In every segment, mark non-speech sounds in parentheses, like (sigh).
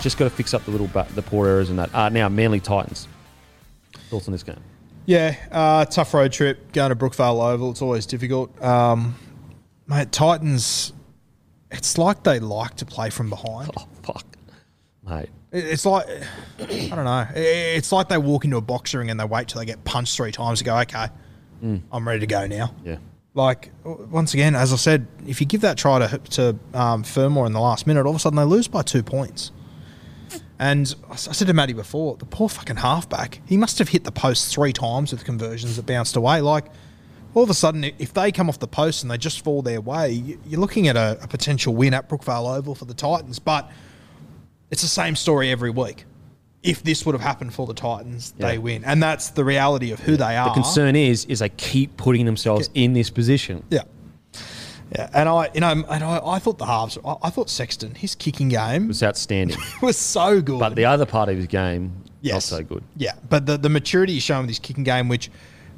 Just got to fix up the little but, the poor errors and that. Uh, now Manly Titans. Thoughts on this game? Yeah, uh, tough road trip going to Brookvale Oval. It's always difficult. Um, mate, Titans. It's like they like to play from behind. Oh fuck, mate. It's like I don't know. It's like they walk into a boxing ring and they wait till they get punched three times to go. Okay, I'm ready to go now. Yeah. Like once again, as I said, if you give that try to to um, Fermor in the last minute, all of a sudden they lose by two points. And I said to Matty before, the poor fucking halfback, he must have hit the post three times with conversions that bounced away. Like all of a sudden, if they come off the post and they just fall their way, you're looking at a, a potential win at Brookvale Oval for the Titans. But it's the same story every week. If this would have happened for the Titans, Yeah. they win, and that's the reality of who they are. The concern is, is they keep putting themselves in this position. Yeah. Yeah, and I, you know, and I, I thought the halves. I, I thought Sexton, his kicking game was outstanding. (laughs) was so good. but the other part of his game, not so good. yeah, but the the maturity he's shown with his kicking game, which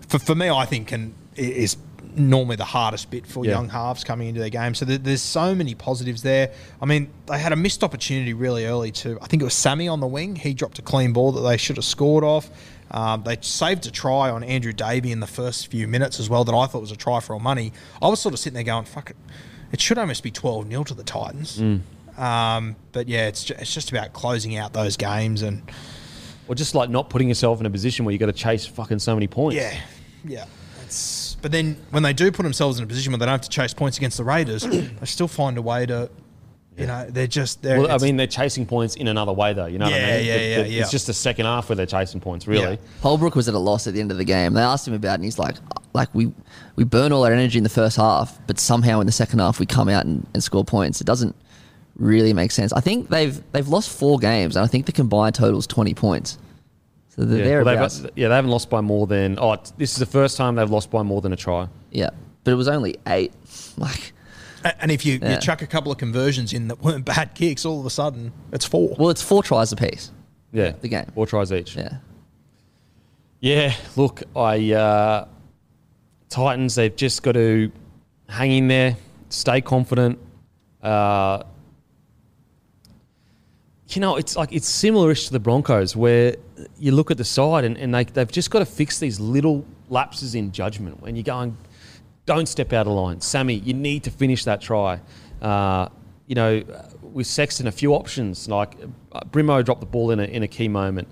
for, for me, I think can is normally the hardest bit for Yeah. young halves coming into their game. So there, there's so many positives there. I mean, they had a missed opportunity really early to. I think it was Sammy on the wing. He dropped a clean ball that they should have scored off. Um, they saved a try on Andrew Davey in the first few minutes as well that I thought was a try for all money. I was sort of sitting there going, "Fuck it." It should almost be 12 0 to the Titans. Um, but yeah, it's, ju- it's just about closing out those games and Or just like not putting yourself in a position where you've got to chase fucking so many points. Yeah, yeah. It's, but then when they do put themselves in a position where they don't have to chase points against the Raiders, (clears throat) they still find a way to, you know, they're just they're. Well, I mean, they're chasing points in another way, though. You know what Yeah, I mean? yeah, yeah, the- yeah. It's just the second half where they're chasing points, really. Yeah. Holbrook was at a loss at the end of the game. They asked him about it, and he's like, like we we burn all our energy in the first half, but somehow in the second half we come out and, and score points. It doesn't really make sense. I think they've they've lost four games, and I think the combined total is twenty points. So they're Yeah, well, they've, yeah, they haven't lost by more than. Oh, it's- this is the first time they've lost by more than a try. yeah, but it was only eight. Like, a- and if you, Yeah. you chuck a couple of conversions in that weren't bad kicks, all of a sudden it's four. well, it's four tries apiece. Yeah, The game. four tries each. Yeah, Yeah, look, I uh, Titans. They've just got to hang in there, stay confident. Uh, you know, it's like it's similar-ish to the Broncos, where you look at the side and, and they they've just got to fix these little lapses in judgment. When you're going, don't step out of line, Sammy. You need to finish that try. Uh, you know, with Sexton, a few options like uh, Brimo dropped the ball in a in a key moment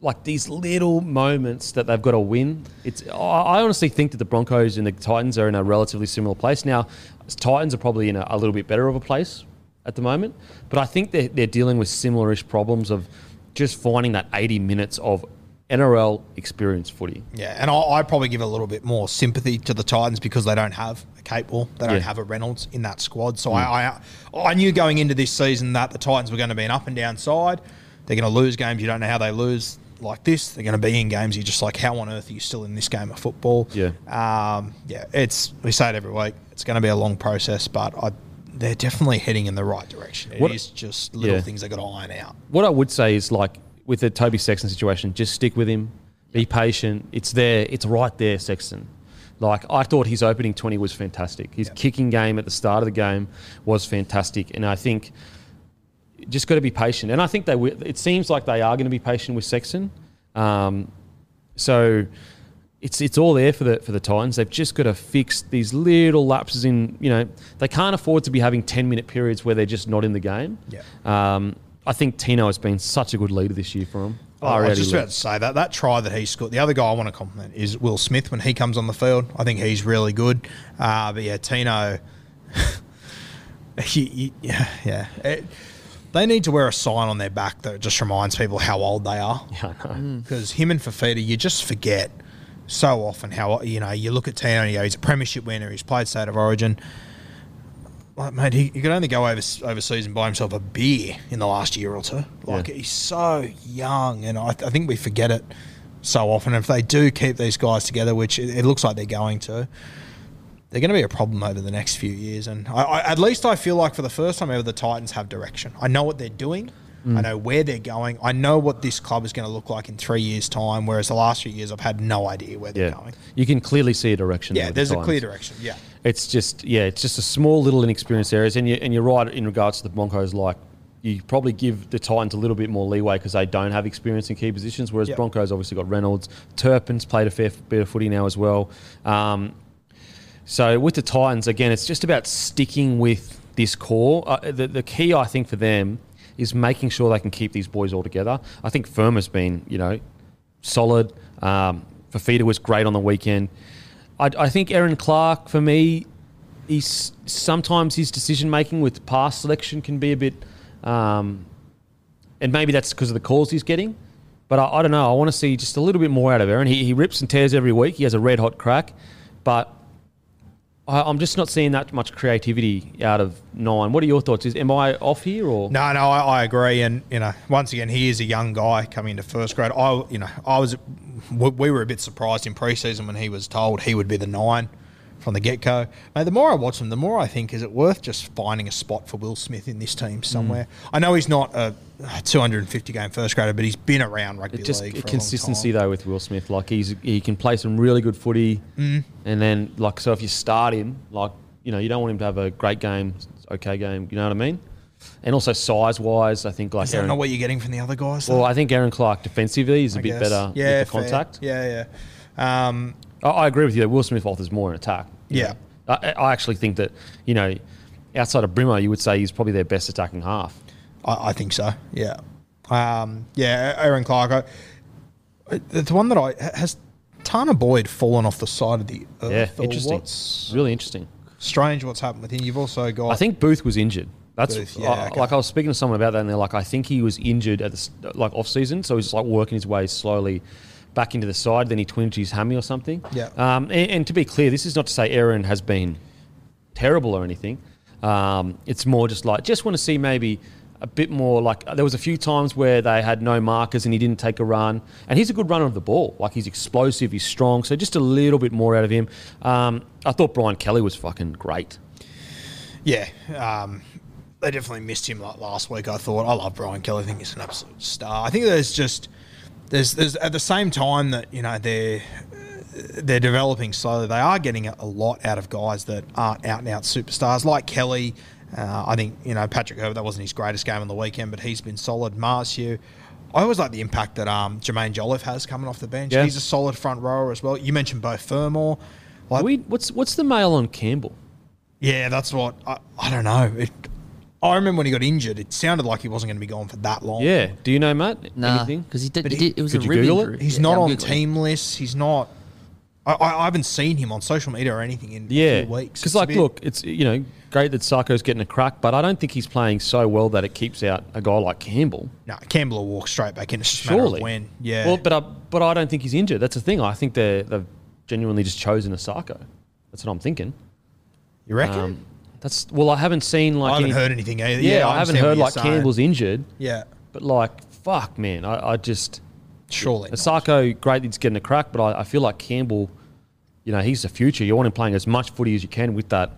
like these little moments that they've got to win. It's I- honestly think that the Broncos and the Titans are in a relatively similar place now. Titans are probably in a, a little bit better of a place at the moment, but I think they're, they're dealing with similar-ish problems of just finding that 80 minutes of NRL experience footy. Yeah, and I, I probably give a little bit more sympathy to the Titans because they don't have a capable. They don't Yeah. have a Reynolds in that squad. So I, I I knew going into this season that the Titans were going to be an up and down side. They're going to lose games. You don't know how they lose like this. They're going to be in games. You're just like, how on earth are you still in this game of football? Yeah. Um, yeah. It's we say it every week. It's going to be a long process, but I, they're definitely heading in the right direction. It is What- just little Yeah. things they got to iron out. What I would say is like with the Toby Sexton situation, just stick with him. Be patient. It's there. It's right there, Sexton. Like I thought his opening twenty was fantastic. His kicking game at the start of the game was fantastic, and I think just got to be patient. And I think they. It seems like they are going to be patient with Sexton. Um, so it's it's all there for the for the Titans. They've just got to fix these little lapses in. You know, they can't afford to be having ten minute periods where they're just not in the game. Yeah. Um, I think Tino has been such a good leader this year for him. Oh, I Far was just about to say that that try that he scored. The other guy I want to compliment is Will Smith when he comes on the field. I think he's really good. Uh, but yeah, Tino. (laughs) he, he- yeah, yeah. It- they need to wear a sign on their back that just reminds people how old they are. (laughs) Yeah, I know. Because him and Fifita, you just forget so often how you know you look at Tino and you go, he's a premiership winner. He's played state of origin. Like, mate, he, he could only go over, overseas and buy himself a beer in the last year or two. Like, Yeah. he's so young, and I, I think we forget it so often. If they do keep these guys together, which it, it looks like they're going to, they're going to be a problem over the next few years. And I, I, at least I feel like for the first time ever, the Titans have direction. I know what they're doing. I know where they're going. I know what this club is going to look like in three years' time. Whereas the last few years, I've had no idea where they're Yeah, going. you can clearly see a direction. Yeah, there there's the a clear direction. Yeah. It's just yeah, it's just a small little inexperienced areas, and you and you're right in regards to the Broncos. Like you probably give the Titans a little bit more leeway because they don't have experience in key positions, whereas Yep. Broncos obviously got Reynolds, Turpin's played a fair bit of footy now as well. Um, so with the Titans again, it's just about sticking with this core. Uh, the, the key I think for them is making sure they can keep these boys all together. I think Firm has been you know solid. Um, Fifita was great on the weekend. I, I think Erin Clark, for me, he's sometimes his decision making with pass selection can be a bit, um, and maybe that's because of the calls he's getting. But I, I don't know. I want to see just a little bit more out of Erin. He, he rips and tears every week. He has a red hot crack, but I, I'm just not seeing that much creativity out of nine. What are your thoughts? Is am I off here or No, no, I, I agree. And you know, once again, he is a young guy coming into first grade. I, you know, I was, we were a bit surprised in preseason when he was told he would be the nine from the get go. Mate, the more I watch him, the more I think, is it worth just finding a spot for Will Smith in this team somewhere? I know he's not a 250 game first grader, but he's been around rugby It just league for consistency a long time. though with Will Smith. Like he's he can play some really good footy, Mm. and then like so if you start him, like you know you don't want him to have a great game, okay game. You know what I mean? And also size wise, I think like Is that Erin. not what you're getting from the other guys? well, though? I think Erin Clark defensively is a I bit guess. better yeah, with the fair. contact. Yeah, yeah. Um, I, I agree with you. that Will Smith offers more in attack. Yeah. I, I actually think that you know outside of Brimmer, you would say he's probably their best attacking half. I, I think so. Yeah, um, yeah. Erin Clark. I, the one that I has Tanah Boyd fallen off the side of the earth. Yeah, interesting. What's Really interesting. strange? What's happened with him? You've also got. I think Booth was injured. That's Booth, yeah, I- okay. like I was speaking to someone about that, and they're like, I think he was injured at the like off season, so he's like working his way slowly back into the side. Then he twinged his hammy or something. Yeah. Um, and, and to be clear, this is not to say Erin has been terrible or anything. Um, it's more just like just want to see maybe a bit more like there was a few times where they had no markers and he didn't take a run and he's a good runner of the ball like he's explosive he's strong so just a little bit more out of him um, I thought Brian Kelly was fucking great yeah. Um, they definitely missed him like last week. I thought I love Brian Kelly. I think he's an absolute star. I think there's just there's there's at the same time that you know they're they're developing slowly. They are getting a lot out of guys that aren't out and out superstars like Kelly. Uh, I think you know Patrick Herbert. That wasn't his greatest game on the weekend, but he's been solid. Marcio. I always like the impact that um, Jaimin Jolliffe has coming off the bench. Yeah. He's a solid front rower as well. You mentioned Bo Fermor. Like, we, what's what's the mail on Campbell yeah, that's what I, I don't know. It, I remember when he got injured, it sounded like he wasn't going to be gone for that long. yeah do you know Matt Nah, anything because he did. But he he- did it was could a you rib Google it? injury. He's Yeah, not I'm on Googling. team lists. He's not. I, I, I haven't seen him on social media or anything in Yeah, a few weeks. because a like, bit- look, it's you know great that Sarko's getting a crack, but I don't think he's playing so well that it keeps out a guy like Campbell. no, Campbell will walk straight back in. It's just a matter Surely, of when. Yeah. Well, but I, but I don't think he's injured. That's the thing. I think they they've genuinely just chosen a Sarko. That's what I'm thinking. You reckon? Um, that's well, I haven't seen like I haven't any- heard anything either. Yeah, Yeah, I, I haven't heard like saying. Campbell's injured, yeah, but like fuck, man, I, I just surely. not. Asako great he's getting a crack, but I, I feel like Campbell, you know, he's the future. You want him playing as much footy as you can with that.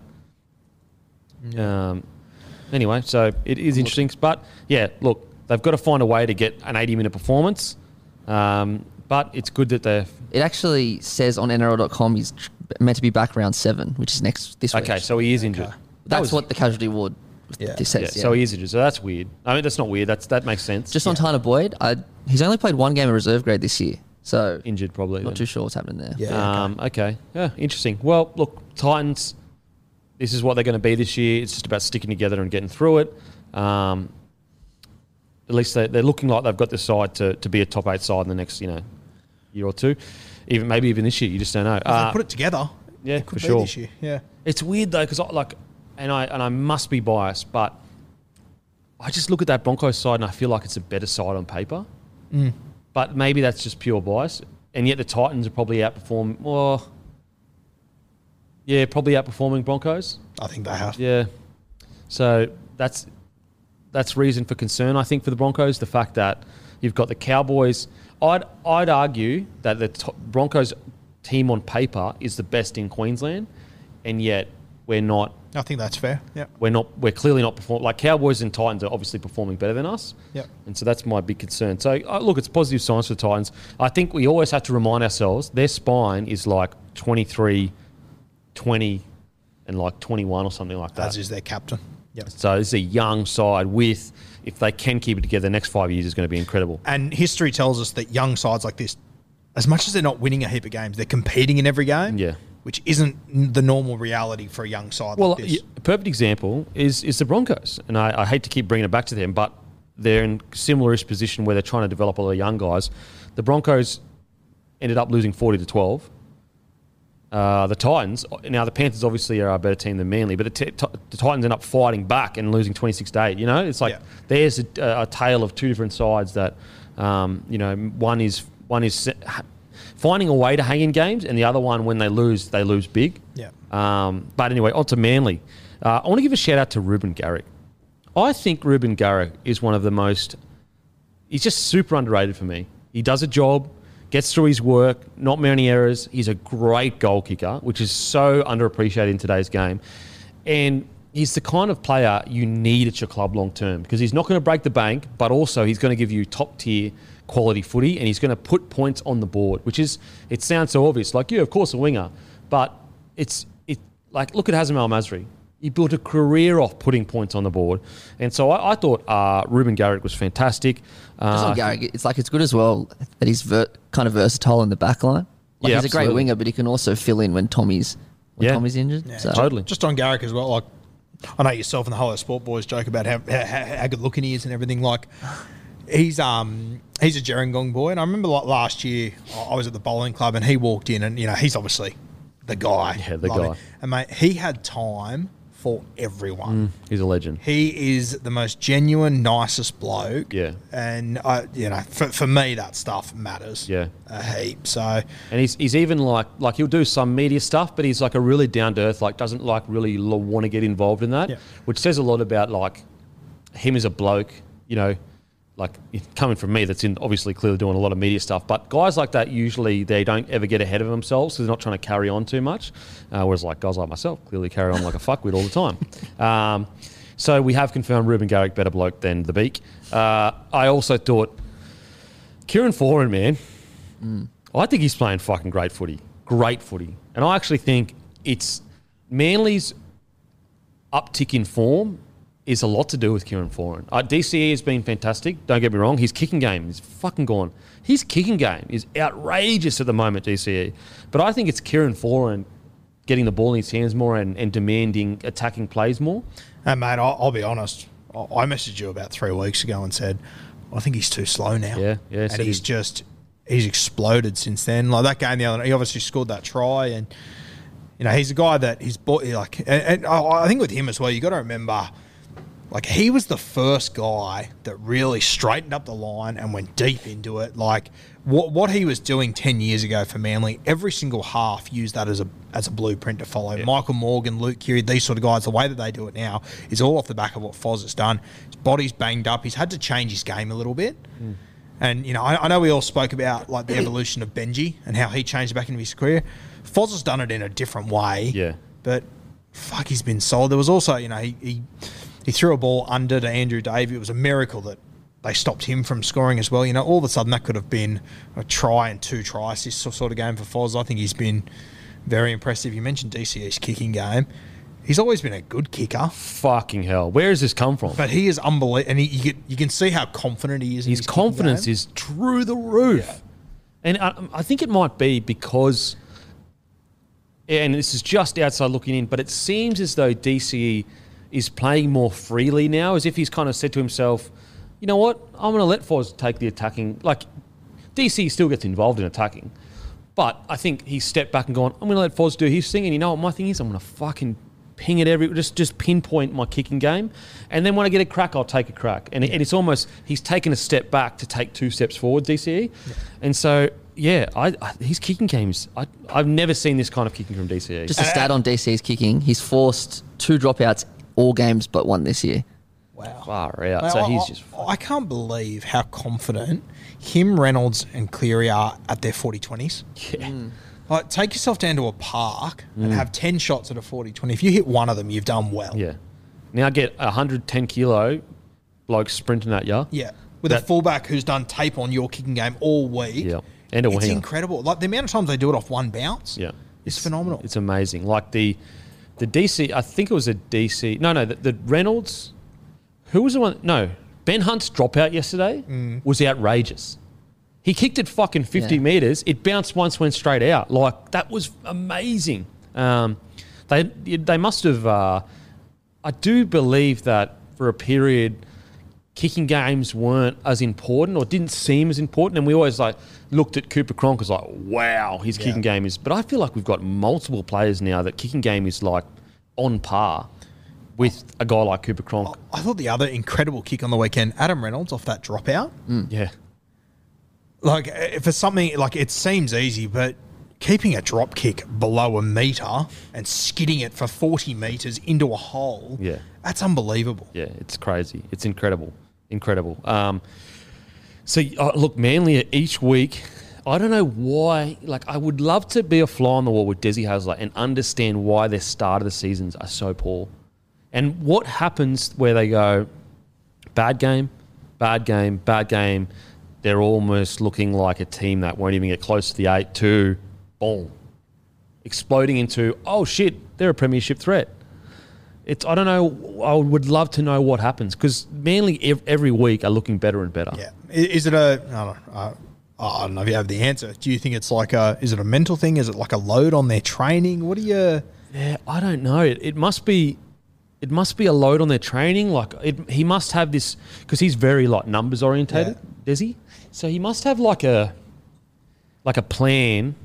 Um, anyway, so it is interesting, but yeah, look, they've got to find a way to get an 80 minute performance. Um, but it's good that they're It actually says on NRL.com he's meant to be back round seven, which is next this week. okay. So he is injured. That That's was- what the casualty ward Yeah. says. Yeah, yeah. So he is injured. So that's weird. I mean, that's not weird. That's that makes sense. Just on Tyler Boyd, I, he's only played one game of reserve grade this year, so injured, probably. not then. too sure what's happening there. Yeah. Um, okay. Yeah, interesting. Well, look, Titans, this is what they're going to be this year. It's just about sticking together and getting through it. Um, at least they, they're looking like they've got the side to, to be a top eight side in the next, you know, year or two. Even maybe even this year, you just don't know. If they Uh, put it together. yeah, it could for be sure. This year. Yeah. it's weird though because like, and I and I must be biased, but I just look at that Broncos side and I feel like it's a better side on paper. Mm. But maybe that's just pure bias, and yet the Titans are probably outperforming. Well, yeah, probably outperforming Broncos. I think they have. Yeah, so that's that's reason for concern. I think for the Broncos, the fact that you've got the Cowboys. I'd I'd argue that the to- Broncos team on paper is the best in Queensland, and yet we're not. I think that's fair. Yeah. We're not. We're clearly not performing. Like Cowboys and Titans are obviously performing better than us. Yep. And so that's my big concern. So uh, look, it's positive signs for the Titans. I think we always have to remind ourselves their spine is like 23, 20, and like 21 or something like that. As is their captain. Yep. So this is a young side with, if they can keep it together, the next five years is going to be incredible. And history tells us that young sides like this, as much as they're not winning a heap of games, they're competing in every game. Yeah. Which isn't the normal reality for a young side Well, like a perfect example is is the Broncos, and I, I hate to keep bringing it back to them, but they're in similar-ish position where they're trying to develop a lot of young guys. The Broncos ended up losing forty to twelve. Uh, the Titans now the Panthers obviously are a better team than Manly, but the, t- t- the Titans end up fighting back and losing twenty six to eight. You know, it's like Yeah. there's a, a tale of two different sides that um, you know one is one is finding a way to hang in games, and the other one when they lose they lose big. Yeah. Um, but anyway, on to Manly. Uh, I want to give a shout out to Reuben Garrick. I think Reuben Garrick is one of the most. He's just super underrated for me. He does a job, gets through his work, not many errors. He's a great goal kicker, which is so underappreciated in today's game. And he's the kind of player you need at your club long term because he's not going to break the bank, but also he's going to give you top tier quality footy and he's going to put points on the board, which is, it sounds so obvious. Like, yeah, of course, a winger. But it's, it like, look at Hazem El Masri. He built a career off putting points on the board. And so I, I thought uh, Reuben Garrick was fantastic. Just Uh, on Garrick, it's like it's good as well that he's ver- kind of versatile in the back line. Like Yeah, he's a great winger, but he can also fill in when Tommy's when Yeah. Tommy's injured. so. totally. Just on Garrick as well, like I know yourself and the whole Sport Boys joke about how, how, how good looking he is and everything. Like he's um he's a Gerringong boy, and I remember like last year I was at the bowling club and he walked in, and you know he's obviously the guy. Yeah, the guy. him. And mate, he had time for everyone. He's a legend. He is the most genuine, nicest bloke. Yeah. And I, you know, for, for me, that stuff matters. Yeah. A heap. So And he's, he's even like like he'll do some media stuff, but he's like a really down to earth, like doesn't like really want to get involved in that, Yeah. which says a lot about like him as a bloke. You know, like (laughs) coming from me, that's in obviously clearly doing a lot of media stuff. But guys like that usually they don't ever get ahead of themselves, so they're not trying to carry on too much. Uh, whereas like guys like myself clearly carry on like a (laughs) fuckwit all the time. Um, so we have confirmed Reuben Garrick better bloke than the Beak. Uh, I also thought Kieran Foran, man. I think he's playing fucking great footy. Great footy. And I actually think it's Manly's uptick in form is a lot to do with Kieran Foran. Uh, DCE has been fantastic. Don't get me wrong. His kicking game is fucking gone. His kicking game is outrageous at the moment, DCE. But I think it's Kieran Foran getting the ball in his hands more and, and demanding attacking plays more. And mate, I'll, I'll be honest. I I messaged you about three weeks ago and said, I think he's too slow now. Yeah, yeah, And he's he- just he's exploded since then. Like that game the other night, he obviously scored that try, and you know he's a guy that he's bought like. And, and I I think with him as well, you got to remember Like he was the first guy that really straightened up the line and went deep into it. Like what what he was doing ten years ago for Manly, every single half used that as a as a blueprint to follow. Michael Morgan, Luke Keary, these sort of guys, the way that they do it now is all off the back of what Foz has done. His body's banged up. He's had to change his game a little bit. Hmm. And you know, I, I know we all spoke about like the evolution of Benji and how he changed back into his career. Foz has done it in a different way. Yeah. But fuck, he's been sold. There was also, you know, he, he he threw a ball under to Andrew Davey. It was a miracle that they stopped him from scoring as well. You know, all of a sudden that could have been a try and two tries. This sort of game for Foz. I think he's been very impressive. You mentioned DCE's kicking game. He's always been a good kicker, Fucking hell. Where has this come from? but he is unbelievable. And he, you, can, you can see how confident he is. his his confidence is through the roof. And I, I think it might be because, and this is just outside looking in, but it seems as though DCE is playing more freely now, as if he's kind of said to himself, you know what, I'm going to let Foz take the attacking. Like, DCE still gets involved in attacking, but I think he stepped back and gone, I'm going to let Foz do his thing. And you know what my thing is? I'm going to fucking ping it every just just pinpoint my kicking game, and then when I get a crack, I'll take a crack. And, it, and it's almost he's taken a step back to take two steps forward, DCE, and so yeah, I, I his kicking games. I I've never seen this kind of kicking from DCE. Just a stat on DCE's kicking. He's forced two dropouts all games but one this year. wow. far out. Mate, so I- he's just I can't believe how confident him, Reynolds, and Cleary are at their 40 20s. yeah. Mm. Like, take yourself down to a park and mm. have 10 shots at a 40 20. If you hit one of them, you've done well. yeah. Now get a hundred ten kilo bloke sprinting at you. Yeah. With a fullback who's done tape on your kicking game all week. Yeah. And a It's winger. incredible. Like the amount of times they do it off one bounce. Yeah, It's, phenomenal. It's amazing. Like the the DC, I think it was a DC. No, no, the, the Reynolds. Who was the one? No, Ben Hunt's dropout yesterday Mm. was outrageous. He kicked it fucking fifty Yeah. meters. It bounced once, went straight out. Like that was amazing. Um, they they must have. Uh, I do believe that for a period, kicking games weren't as important or didn't seem as important, and we always like looked at Cooper Cronk as like, wow, his kicking game is. But I feel like we've got multiple players now that kicking game is like on par with a guy like Cooper Cronk. I thought the other incredible kick on the weekend, Adam Reynolds off that dropout. Yeah, Like, eh, for something, like, it seems easy, but keeping a drop kick below a metre and skidding it for 40 metres into a hole, Yeah. that's unbelievable. yeah, it's crazy. It's incredible, incredible. Um, so uh, look, Manly each week. I don't know why. Like, I would love to be a fly on the wall with Desi Hasler and understand why their start of the seasons are so poor, and what happens where they go bad game, bad game, bad game. They're almost looking like a team that won't even get close to the eight. To boom, exploding into oh shit, they're a premiership threat. It's I don't know. I would love to know what happens because Manly ev- every week are looking better and better. Yeah. I- Is it a, I don't, uh, I don't know if you have the answer. Do you think it's like a, is it a mental thing? Is it like a load on their training? What do you, Yeah, I don't know. It, it must be, it must be a load on their training. Like it, he must have this because he's very like numbers orientated, does he? So he must have like a, like a plan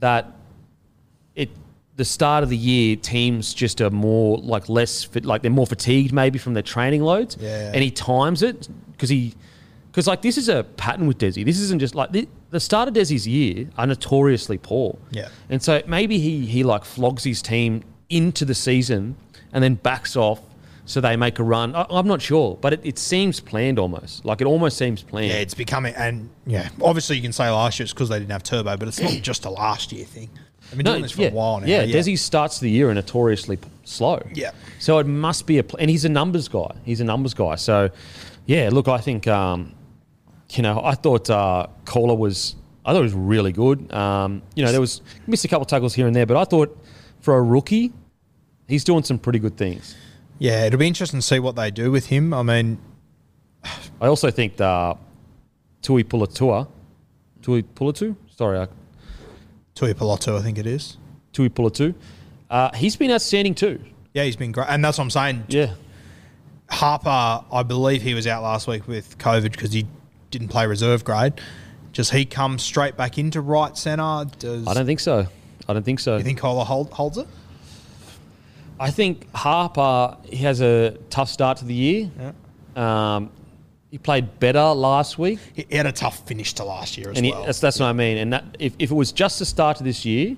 that the start of the year teams just are more like less fit, like they're more fatigued maybe from their training loads. Yeah. And he times it because he because like this is a pattern with Desi. This isn't just like the, the start of Desi's year are notoriously poor. Yeah. And so maybe he he like flogs his team into the season and then backs off so they make a run. I, I'm not sure, but it, it seems planned almost. Like it almost seems planned. yeah, it's becoming, and yeah, obviously you can say last year it's because they didn't have turbo, but it's not (clears throat) just a last year thing. I've been doing this for yeah, a while now. Yeah, Desi starts the year notoriously p- slow. Yeah. So it must be a, pl- and he's a numbers guy. He's a numbers guy. So, yeah, look, I think, um, you know, I thought uh, Koula was, I thought he was really good. Um, you know, there was missed a couple of tackles here and there, but I thought for a rookie, he's doing some pretty good things. Yeah, it'll be interesting to see what they do with him. I mean, I also think the Tui Pulatua, Tui Pulatu, sorry, I, Tui Piloto, I think it is. Tui Pulatu, uh, he's been outstanding too. Yeah, he's been great, and that's what I'm saying. Yeah. Harper, I believe he was out last week with COVID because he didn't play reserve grade. Does he come straight back into right centre? Does I don't think so. I don't think so. you think Koula hold, holds it? I think Harper he has a tough start to the year. Um, he played better last week, He had a tough finish to last year as and he, well. that's, that's what I mean. And that, if, if it was just the start of this year,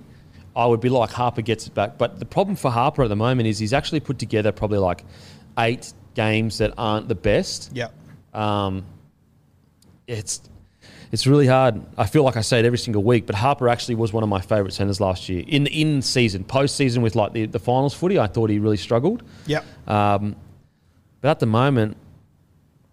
I would be like Harper gets it back. But the problem for Harper at the moment is he's actually put together probably like eight games that aren't the best. yeah. Um, it's it's really hard. I feel like I say it every single week, but Harper actually was one of my favourite centres last year in in season, post season with like the, the finals footy. I thought he really struggled. Yep. Um, but at the moment,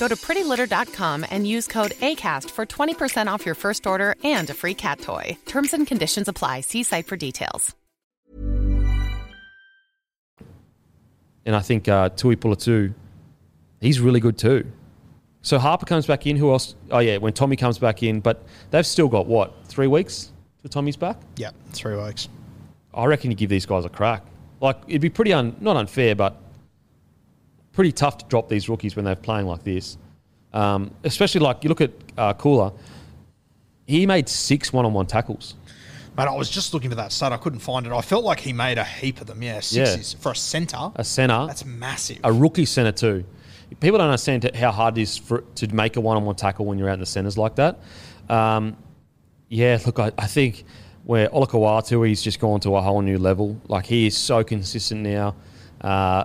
Go to prettylitter.com and use code ACAST for 20% off your first order and a free cat toy. Terms and conditions apply. See site for details. And I think uh, Tui Pulatu, he's really good too. So Harper comes back in. Who else? Oh yeah, when Tommy comes back in, but they've still got what three weeks till Tommy's back. Yeah. Three weeks. I reckon you give these guys a crack. Like it'd be pretty un, not unfair, but pretty tough to drop these rookies when they're playing like this. Um, especially like you look at uh, Koula, he made six one-on-one tackles. Mate, I was just looking for that stat. I couldn't find it. I felt like he made a heap of them. Yeah, six Yeah. for a centre. A centre, That's massive. a rookie centre too. People don't understand how hard it is for, to make a one-on-one tackle when you're out in the centres like that. Um, yeah, look, I, I think where Olakau'atu, he's just gone to a whole new level. Like he is so consistent now. Uh,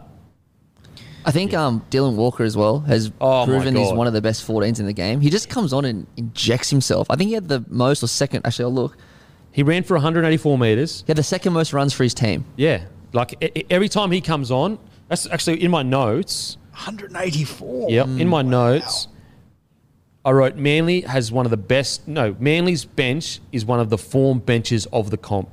I think um, Dylan Walker as well has Oh my proven he's God. one of the best 14s in the game. He just comes on and injects himself. I think he had the most or second. Actually, I'll look. he ran for 184 metres. He had the second most runs for his team. Yeah, like e- e- every time he comes on, that's actually in my notes. 184. Yep, in my notes, I wrote Manly has one of the best. No, Manly's bench is one of the form benches of the comp.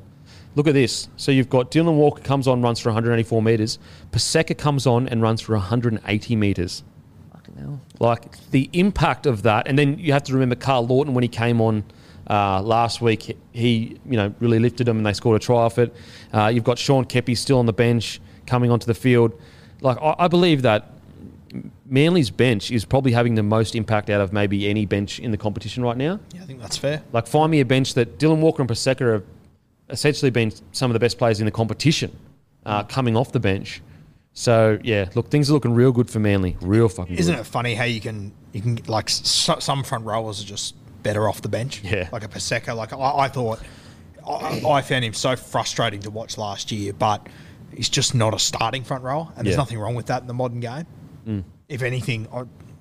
Look at this. So you've got Dylan Walker comes on, runs for 184 meters. Paseka comes on and runs for 180 meters. Fucking hell. Like the impact of that, and then you have to remember Karl Lawton when he came on uh, last week. He, you know, really lifted them, and they scored a try off it. Uh, you've got Sean Keppie still on the bench, coming onto the field. Like I, I believe that Manly's bench is probably having the most impact out of maybe any bench in the competition right now. Yeah, I think that's fair. Like find me a bench that Dylan Walker and Paseka have essentially been some of the best players in the competition uh, coming off the bench. So yeah, look, things are looking real good for Manly. Real fucking. Isn't good. it funny how you can you can like s- some front rowers are just better off the bench? Yeah. like a Paseka. Like I, I thought, I, I found him so frustrating to watch last year, but he's just not a starting front rower, and there's Yeah. Mm. nothing wrong with that in the modern game. If anything,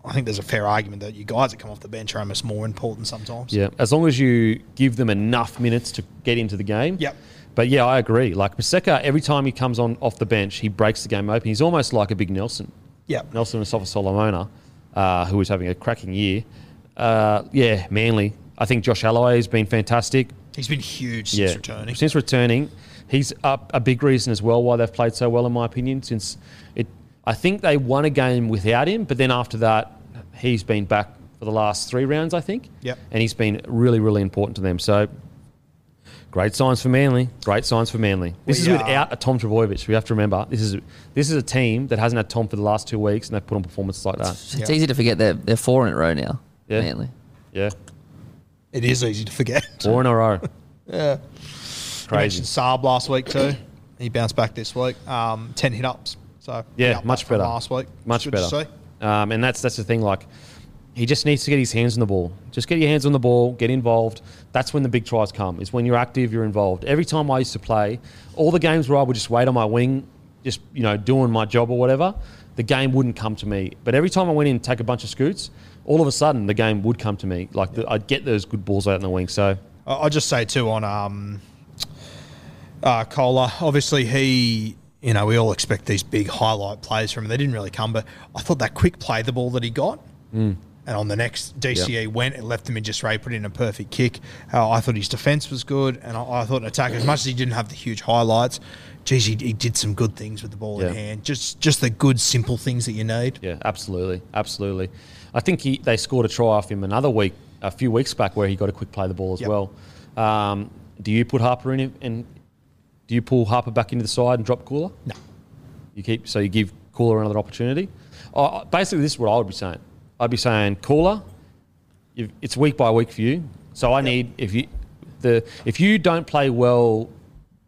I, think there's a fair argument that you guys that come off the bench are almost more important sometimes. Yeah, as long as you give them enough minutes to get into the game. Yep. But yeah, I agree. Like Paseka, every time he comes on off the bench, he breaks the game open. He's almost like a big Nelson. yeah. Nelson Asofa-Solomona, uh, who is having a cracking year. Uh, yeah, Manly. I think Josh Aloiai has been fantastic. He's been huge since yeah, returning. Since returning, he's up a big reason as well why they've played so well, in my opinion. Since it, I think they won a game without him, but then after that, he's been back for the last three rounds, I think. Yep. And he's been really, really important to them. So great signs for Manly. Great signs for Manly. This We is are- without a Tom Trebojevic. We have to remember this is this is a team that hasn't had Tom for the last two weeks, and they've put on performances like that. It's easy to forget they're, they're four in a row now. Yeah. Manly. Yeah, it is easy to forget. four in a row. (laughs) Yeah. You Crazy. mentioned Saab last week too. He bounced back this week. Um, Ten hit ups. So Yeah, much better. last week. Much Good better. Um, and that's that's the thing. Like, he just needs to get his hands on the ball. Just get your hands on the ball. Get involved. That's when the big tries come. Is when you're active, you're involved. Every time I used to play, all the games where I would just wait on my wing, just you know doing my job or whatever, the game wouldn't come to me. But every time I went in and take a bunch of scoots, all of a sudden the game would come to me. Like the, I'd get those good balls out in the wing. So I- I'll just say too on um, uh, Koula. Obviously, he. You know, we all expect these big highlight plays from him. They didn't really come, but I thought that quick play the ball that he got, Mm. And on the next DCE went, it left him in just Ray put in a perfect kick. Uh, I thought his defence was good, and I, I thought attack as much as he didn't have the huge highlights. Geez, he, he did some good things with the ball in hand. Just just the good simple things that you need. Yeah, absolutely, absolutely. I think he, they scored a try off him another week, a few weeks back, where he got a quick play the ball as Yep. well. Um, do you put Harper in and do you pull Harper back into the side and drop Koula? No. You keep so you give Koula another opportunity. Uh, basically, this is what I would be saying. I'd be saying Koula, it's week by week for you. So I need if you the if you don't play well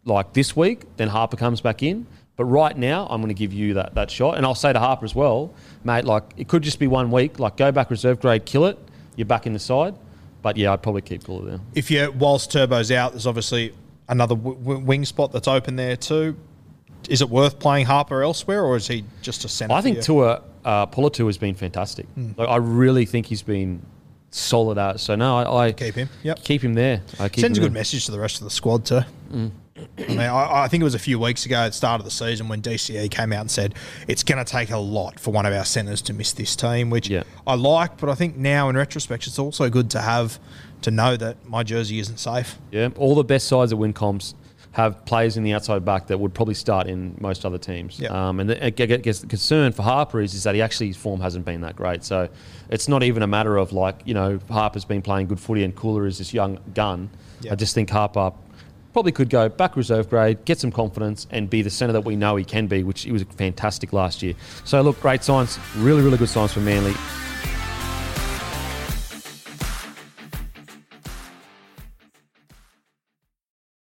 like this week, then Harper comes back in. But right now, I'm going to give you that, that shot, and I'll say to Harper as well, mate. Like it could just be one week. Like go back reserve grade, kill it. You're back in the side. But yeah, I'd probably keep Koula there. If you whilst Turbo's out, there's obviously another w- w- wing spot that's open there too. Is it worth playing Harper elsewhere, or is he just a centre? I think? Tua uh, Polatu has been fantastic. Like I really think he's been solid out. So no, I, I Keep him. Yep. keep him there. I keep sends a good there. message to the rest of the squad too. I mean, I, I think it was a few weeks ago at the start of the season when DCE came out and said it's going to take a lot for one of our centres to miss this team, which Yeah. I like. But I think now in retrospect, it's also good to have to know that my jersey isn't safe. Yeah, all the best sides that win comps have players in the outside back that would probably start in most other teams. Yeah. Um, and the, I guess the concern for Harper is, is that he actually his form hasn't been that great. So it's not even a matter of like you know Harper's been playing good footy and Koula is this young gun. Yeah. I just think Harper probably could go back reserve grade, get some confidence, and be the centre that we know he can be, which he was fantastic last year. So look, great signs, really really good signs for Manly.